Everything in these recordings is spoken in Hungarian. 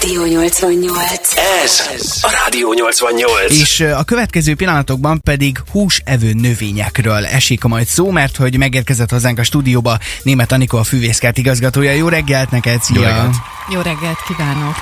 Rádió 88. Ez a Rádió 88. És a következő pillanatokban pedig húsevő növényekről esik a majd szó, mert hogy megérkezett hozzánk a stúdióba német Anikó, a fűvészkert igazgatója. Jó reggelt neked, szia! Jó reggelt. Jó reggelt kívánok!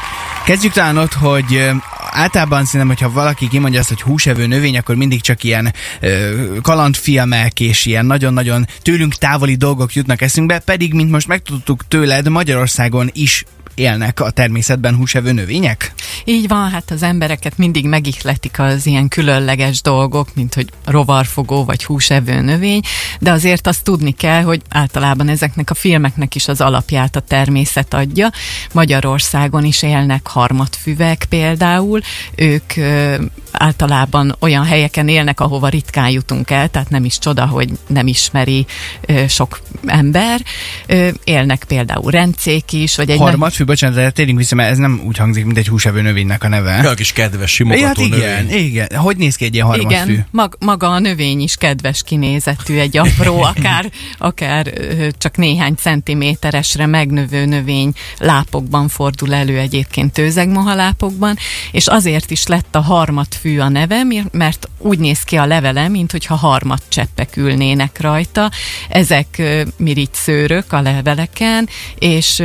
Kezdjük talán ott, hogy általában szerintem, hogyha valaki kimondja azt, hogy húsevő növény, akkor mindig csak ilyen ö, kalandfilmek és ilyen nagyon-nagyon tőlünk távoli dolgok jutnak eszünkbe, pedig, mint most megtudtuk tőled, Magyarországon is élnek a természetben húsevő növények? Így van, hát az embereket mindig megihletik az ilyen különleges dolgok, mint hogy rovarfogó vagy húsevő növény, de azért azt tudni kell, hogy általában ezeknek a filmeknek is az alapját a természet adja. Magyarországon is élnek harmatfüvek például, ők ö, általában olyan helyeken élnek, ahova ritkán jutunk el, tehát nem is csoda, hogy nem ismeri ö, sok ember. Ö, élnek például rencék is, vagy egy nagy- Harmadfű, bocsánat, de térjünk vissza, mert ez nem úgy hangzik, mint egy húsevő növénynek a neve. Olyan kis kedves, simogató hát igen, növény. igen. Hogy néz ki egy ilyen harmadfű? Igen, mag, maga a növény is kedves kinézetű, egy apró, akár, akár csak néhány centiméteresre megnövő növény lápokban fordul elő egyébként tőzegmohalápokban, és azért is lett a harmadfű a neve, mert úgy néz ki a levele, mint hogyha harmadcseppek ülnének rajta. Ezek ö, miricszőrök a leveleken, és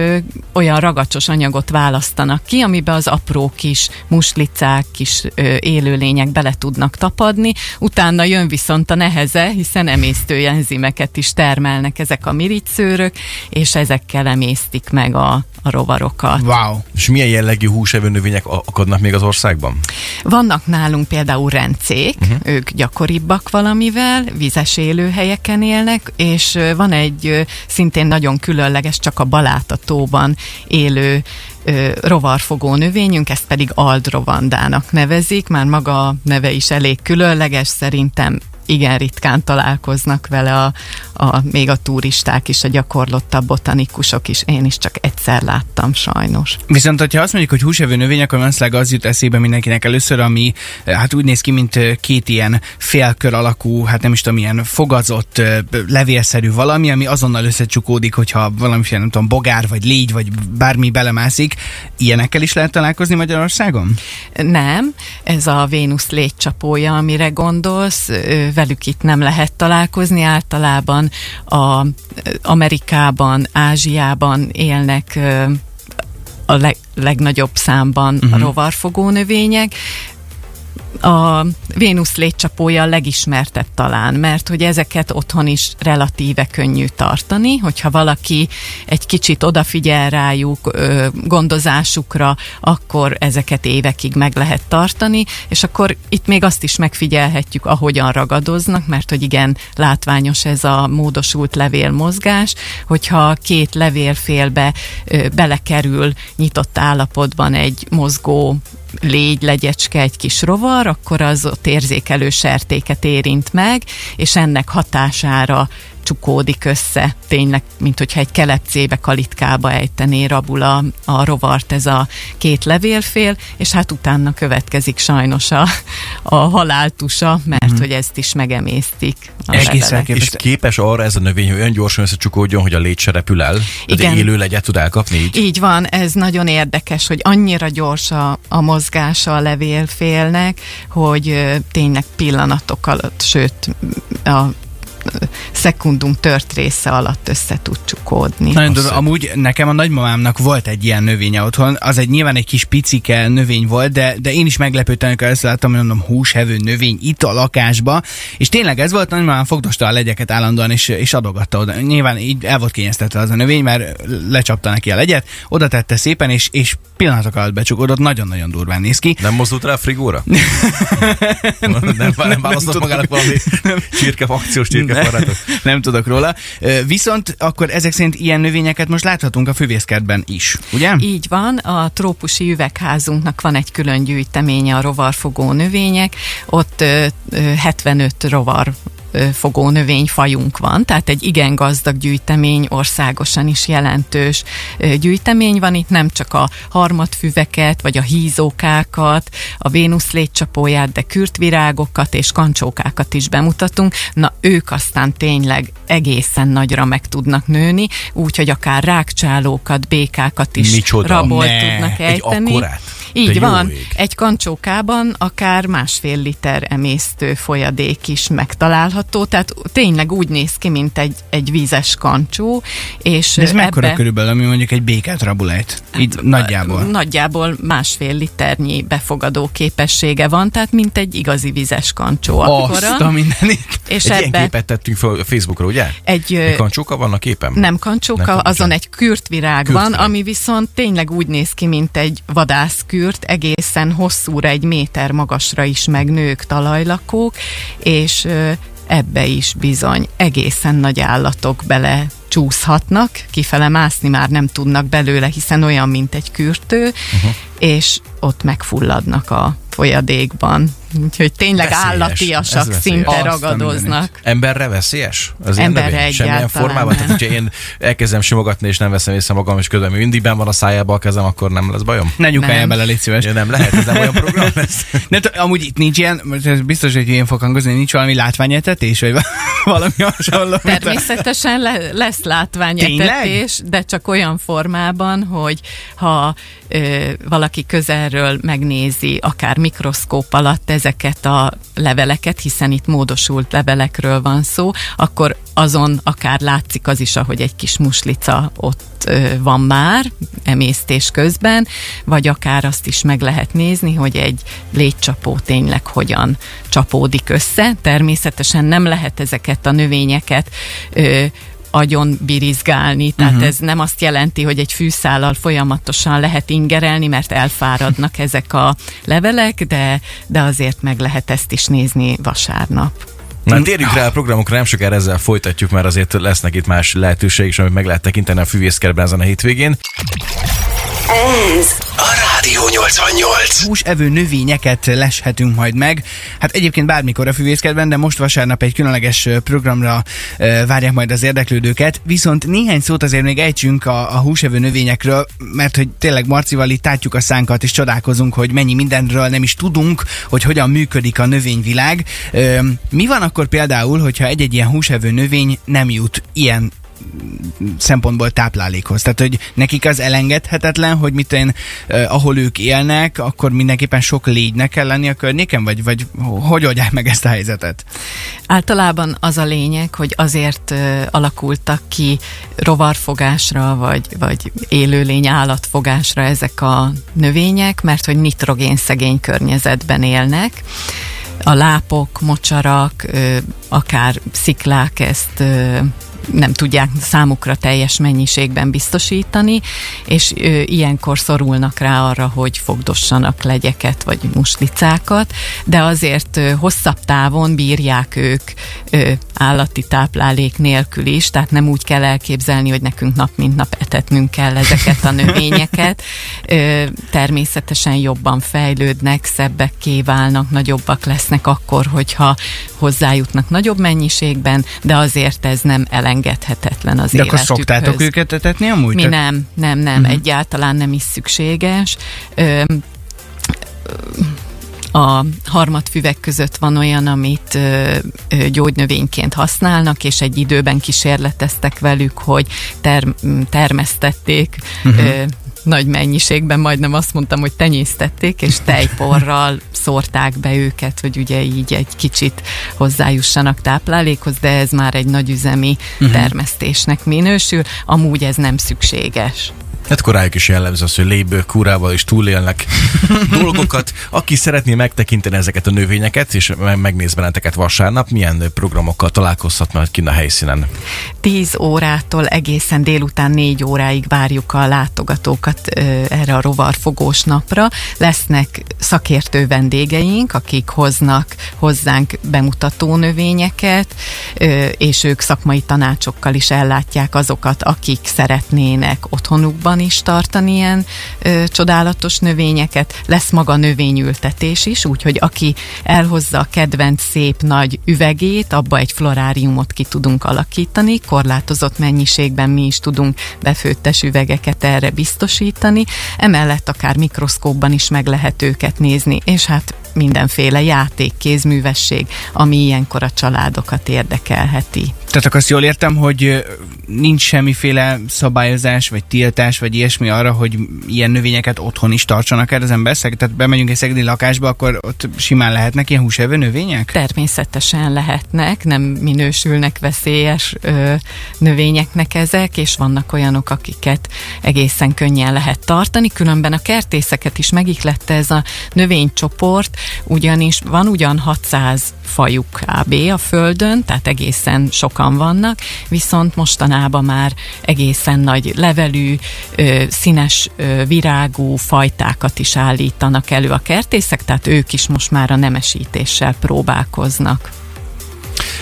olyan ragacsos anyagot választanak ki, amiben az apró kis muslicák, kis ö, élőlények bele tudnak tapadni. Utána jön viszont a neheze, hiszen emésztő enzimeket is termelnek ezek a miricszőrök, és ezekkel emésztik meg a, a rovarokat. Wow. És milyen jellegű húsevő növények akadnak még az országban? Vannak nálunk például rencék, uh-huh. ők gyakoribbak valamivel, vizes élőhelyeken élnek, és van egy szintén nagyon különleges, csak a Balátatóban élő rovarfogó növényünk, ezt pedig aldrovandának nevezik, már maga a neve is elég különleges, szerintem igen ritkán találkoznak vele a, a, még a turisták is, a gyakorlottabb botanikusok is. Én is csak egyszer láttam sajnos. Viszont, hogyha azt mondjuk, hogy húsevő növény, akkor valószínűleg az jut eszébe mindenkinek először, ami eh, hát úgy néz ki, mint eh, két ilyen félkör alakú, hát nem is tudom, ilyen fogazott, eh, levélszerű valami, ami azonnal összecsukódik, hogyha valamiféle, nem tudom, bogár, vagy légy, vagy bármi belemászik. Ilyenekkel is lehet találkozni Magyarországon? Nem, ez a Vénusz légycsapója, amire gondolsz, velük itt nem lehet találkozni, általában a Amerikában, Ázsiában élnek a leg, legnagyobb számban uh-huh. a rovarfogó növények, a Vénusz légycsapója a legismertebb talán, mert hogy ezeket otthon is relatíve könnyű tartani, hogyha valaki egy kicsit odafigyel rájuk, gondozásukra, akkor ezeket évekig meg lehet tartani, és akkor itt még azt is megfigyelhetjük, ahogyan ragadoznak, mert hogy igen, látványos ez a módosult levélmozgás, hogyha két levélfélbe belekerül nyitott állapotban egy mozgó légy, legyecske, egy kis rovar, akkor az ott érzékelő sertéket érint meg, és ennek hatására csukódik össze, tényleg, mint hogyha egy kelepcébe, kalitkába ejtené rabul a, a rovart ez a két levélfél, és hát utána következik sajnos a, a haláltusa, mert mm. hogy ezt is megemésztik. A Egész levelek. elképesztő. És képes arra ez a növény, hogy olyan gyorsan összecsukódjon, hogy a légy se repül el? Igen. Tehát élő legyet tud elkapni így? Így van, ez nagyon érdekes, hogy annyira gyors a, a mozgása a levélfélnek, hogy tényleg pillanatok alatt, sőt a szekundum tört része alatt össze tud csukódni. Nagyon durva. Amúgy nekem a nagymamámnak volt egy ilyen növénye otthon, az egy nyilván egy kis picike növény volt, de, de én is meglepődtem, amikor ezt láttam, hogy mondom, húshevő növény itt a lakásba, és tényleg ez volt, nagymamám fogdosta a legyeket állandóan, és, és adogatta oda. Nyilván így el volt kényeztetve az a növény, mert lecsapta neki a legyet, oda tette szépen, és, és pillanatok alatt becsukódott, nagyon-nagyon durván néz ki. Nem mozdult rá a frigóra? nem, nem, nem választott tudom. magának valami csirke, akciós Nem tudok róla. Viszont akkor ezek szerint ilyen növényeket most láthatunk a fűvészkertben is, ugye? Így van, a trópusi üvegházunknak van egy külön gyűjteménye a rovarfogó növények, ott ö, ö, 75 rovar fogó növényfajunk van, tehát egy igen gazdag gyűjtemény, országosan is jelentős gyűjtemény van. Itt nem csak a harmatfüveket, vagy a hízókákat, a Vénusz létcsapóját, de kürtvirágokat és kancsókákat is bemutatunk. Na, ők aztán tényleg egészen nagyra meg tudnak nőni, úgyhogy akár rákcsálókat, békákat is Micsoda? rabol Ne, tudnak Egy ejteni. akkorát? Így van. ég. Egy kancsókában akár másfél liter emésztő folyadék is megtalálható, tehát tényleg úgy néz ki, mint egy, egy vízes kancsó, és De ez mekkora ebbe körülbelül, ami mondjuk egy békát rabulejt? Így nagyjából. nagyjából másfél liternyi befogadó képessége van, tehát mint egy igazi vízes kancsó Azt a mindenit. És Egy ilyen ebbe képet tettünk fel a Facebookra, ugye? egy, Egy kancsóka van a képem? Nem kancsóka, Nem azon egy kürtvirág Kürtvirág. van, ami viszont tényleg úgy néz ki, mint egy vadászkürt, egészen hosszúra, egy méter magasra is megnők talajlakók, és ebbe is bizony egészen nagy állatok bele csúszhatnak, kifele mászni már nem tudnak belőle, hiszen olyan, mint egy kürtő, uh-huh. és ott megfulladnak a folyadékban. Úgyhogy tényleg Veszélyes. állatiasak szinte Azt a ragadoznak. Emberre veszélyes? Az Emberre növény? Semmilyen formában? nem. Tehát, hogyha én elkezdem simogatni, és nem veszem észre magam, és közben mindig benn van a szájába a kezem, akkor nem lesz bajom? Ne nyugáljál Nem. bele, légy szíves. Ja, nem lehet, ez nem olyan program lesz. Ne, t- amúgy itt nincs ilyen, ez biztos, hogy ilyen fog hangozni, nincs valami látványetetés, vagy valami hasonló. Természetesen le, lesz látványetetés, de csak olyan formában, hogy ha ö, valaki közelről megnézi, akár mikroszkóp alatt ezeket a leveleket, hiszen itt módosult levelekről van szó, akkor azon akár látszik az is, ahogy egy kis muslica ott van már emésztés közben, vagy akár azt is meg lehet nézni, hogy egy légycsapó tényleg hogyan csapódik össze. Természetesen nem lehet ezeket a növényeket agyon birizgálni, tehát uh-huh. ez nem azt jelenti, hogy egy fűszállal folyamatosan lehet ingerelni, mert elfáradnak ezek a levelek, de, de azért meg lehet ezt is nézni vasárnap. Na térjünk rá a programokra, nem sokára ezzel folytatjuk, mert azért lesznek itt más lehetőségek is, amit meg lehet tekinteni a fűvészkerben ezen a hétvégén. Ez A Rádió 88. húsevő növényeket leshetünk majd meg. Hát egyébként bármikor a füvészkedben, de most vasárnap egy különleges programra várják majd az érdeklődőket. Viszont néhány szót azért még ejtsünk a, a húsevő növényekről, mert hogy tényleg Marcival itt tátjuk a szánkat és csodálkozunk, hogy mennyi mindenről nem is tudunk, hogy hogyan működik a növényvilág. Mi van akkor például, hogyha egy-egy ilyen húsevő növény nem jut ilyen szempontból táplálékhoz. Tehát, hogy nekik az elengedhetetlen, hogy mit én, eh, ahol ők élnek, akkor mindenképpen sok légynek kell lenni a környéken, vagy, vagy hogy oldják meg ezt a helyzetet? Általában az a lényeg, hogy azért ö, alakultak ki rovarfogásra, vagy, vagy élőlény állatfogásra ezek a növények, mert hogy nitrogén szegény környezetben élnek. A lápok, mocsarak, akár sziklák ezt nem tudják számukra teljes mennyiségben biztosítani, és ö, ilyenkor szorulnak rá arra, hogy fogdossanak legyeket vagy muslicákat, de azért ö, hosszabb távon bírják ők ö, állati táplálék nélkül is, tehát nem úgy kell elképzelni, hogy nekünk nap mint nap etetnünk kell ezeket a növényeket. Ö, természetesen jobban fejlődnek, szebbek kiválnak, nagyobbak lesznek akkor, hogyha hozzájutnak nagyobb mennyiségben, de azért ez nem elengedhetetlen az De akkor életükhöz. szoktátok őket etetni amúgy? Mi nem, nem, nem, uh-huh. egyáltalán nem is szükséges. Ö, a harmatfüvek között van olyan, amit ö, ö, gyógynövényként használnak, és egy időben kísérleteztek velük, hogy ter- m, termesztették uh-huh. ö, nagy mennyiségben, majdnem azt mondtam, hogy tenyésztették, és tejporral szórták be őket, hogy ugye így egy kicsit hozzájussanak táplálékhoz, de ez már egy nagyüzemi uh-huh. termesztésnek minősül. Amúgy ez nem szükséges. Hát akkor rájuk is jellemző az, hogy léből, kúrával is túlélnek dolgokat. Aki szeretné megtekinteni ezeket a növényeket, és me- megnéz benneteket vasárnap, milyen programokkal találkozhat majd kint a helyszínen? 10 órától egészen délután 4 óráig várjuk a látogatókat erre a rovarfogós napra. Lesznek szakértő vendégeink, akik hoznak hozzánk bemutató növényeket, és ők szakmai tanácsokkal is ellátják azokat, akik szeretnének otthonukban otthon is tartani ilyen ö, csodálatos növényeket. Lesz maga növényültetés is, úgyhogy aki elhozza a kedvenc szép nagy üvegét, abba egy floráriumot ki tudunk alakítani, korlátozott mennyiségben mi is tudunk befőttes üvegeket erre biztosítani, emellett akár mikroszkópban is meg lehet őket nézni, és hát mindenféle játék, kézművesség, ami ilyenkor a családokat érdekelheti. Tehát akkor azt jól értem, hogy nincs semmiféle szabályozás, vagy tiltás, vagy ilyesmi arra, hogy ilyen növényeket otthon is tartsanak el az ember. Szeg- Tehát bemegyünk egy szegedi lakásba, akkor ott simán lehetnek ilyen húsevő növények? Természetesen lehetnek, nem minősülnek veszélyes ö, növényeknek ezek, és vannak olyanok, akiket egészen könnyen lehet tartani, különben a kertészeket is megiklette ez a növénycsoport, ugyanis van ugyan 600 fajuk kb. a földön, tehát egészen sokan vannak, viszont mostanában már egészen nagy levelű, színes virágú fajtákat is állítanak elő a kertészek, tehát ők is most már a nemesítéssel próbálkoznak.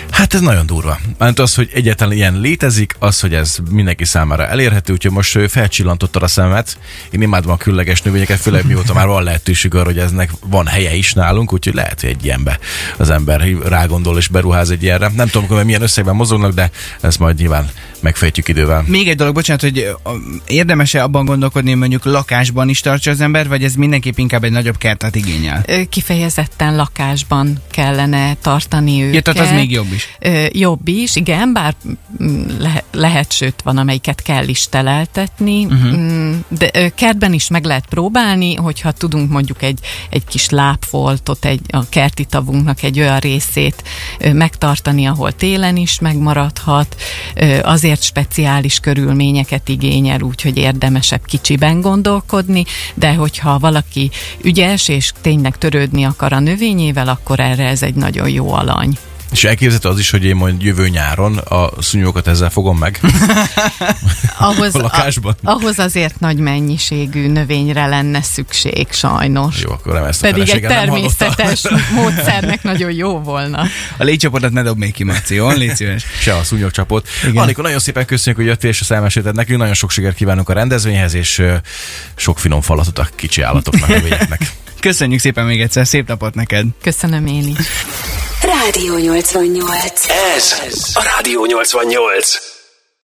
Hát ez nagyon durva. Mert az, hogy egyáltalán ilyen létezik, az, hogy ez mindenki számára elérhető, úgyhogy most felcsillantottad a szemet. Én imádom a különleges növényeket, főleg mióta már van lehetőség arra, hogy eznek van helye is nálunk, úgyhogy lehet, hogy egy ilyenbe az ember rágondol és beruház egy ilyenre. Nem tudom, hogy milyen összegben mozognak, de ezt majd nyilván megfejtjük idővel. Még egy dolog, bocsánat, hogy érdemes-e abban gondolkodni, hogy mondjuk lakásban is tartsa az ember, vagy ez mindenképp inkább egy nagyobb kertet igényel? Kifejezetten lakásban kellene tartani őket. Ja, tehát az még jobb is. Ö, jobb is, igen, bár mm, le, lehet, sőt van, amelyiket kell is teleltetni, uh-huh. de kertben is meg lehet próbálni, hogyha tudunk mondjuk egy, egy kis lábfoltot, egy, a kerti tavunknak egy olyan részét megtartani, ahol télen is megmaradhat, azért speciális körülményeket igényel, úgyhogy érdemesebb kicsiben gondolkodni, de hogyha valaki ügyes és tényleg törődni akar a növényével, akkor erre ez egy nagyon jó alany. És elképzelhető az is, hogy én majd jövő nyáron a szúnyogokat ezzel fogom meg Ahhoz, a lakásban. A, ahhoz azért nagy mennyiségű növényre lenne szükség, sajnos. Jó, akkor nem ezt a Pedig egy természetes módszernek nagyon jó volna. A légycsoportot ne dob még ki, Marci, jó? Légy szíves. Se a szúnyogcsapot. Anikó, nagyon szépen köszönjük, hogy jöttél és ezt elmesélted nekünk. Nagyon sok sikert kívánunk a rendezvényhez, és sok finom falatot a kicsi állatoknak, növényeknek. Köszönjük szépen még egyszer, szép napot neked! Köszönöm én is. Rádió 88. Ez a Rádió 88.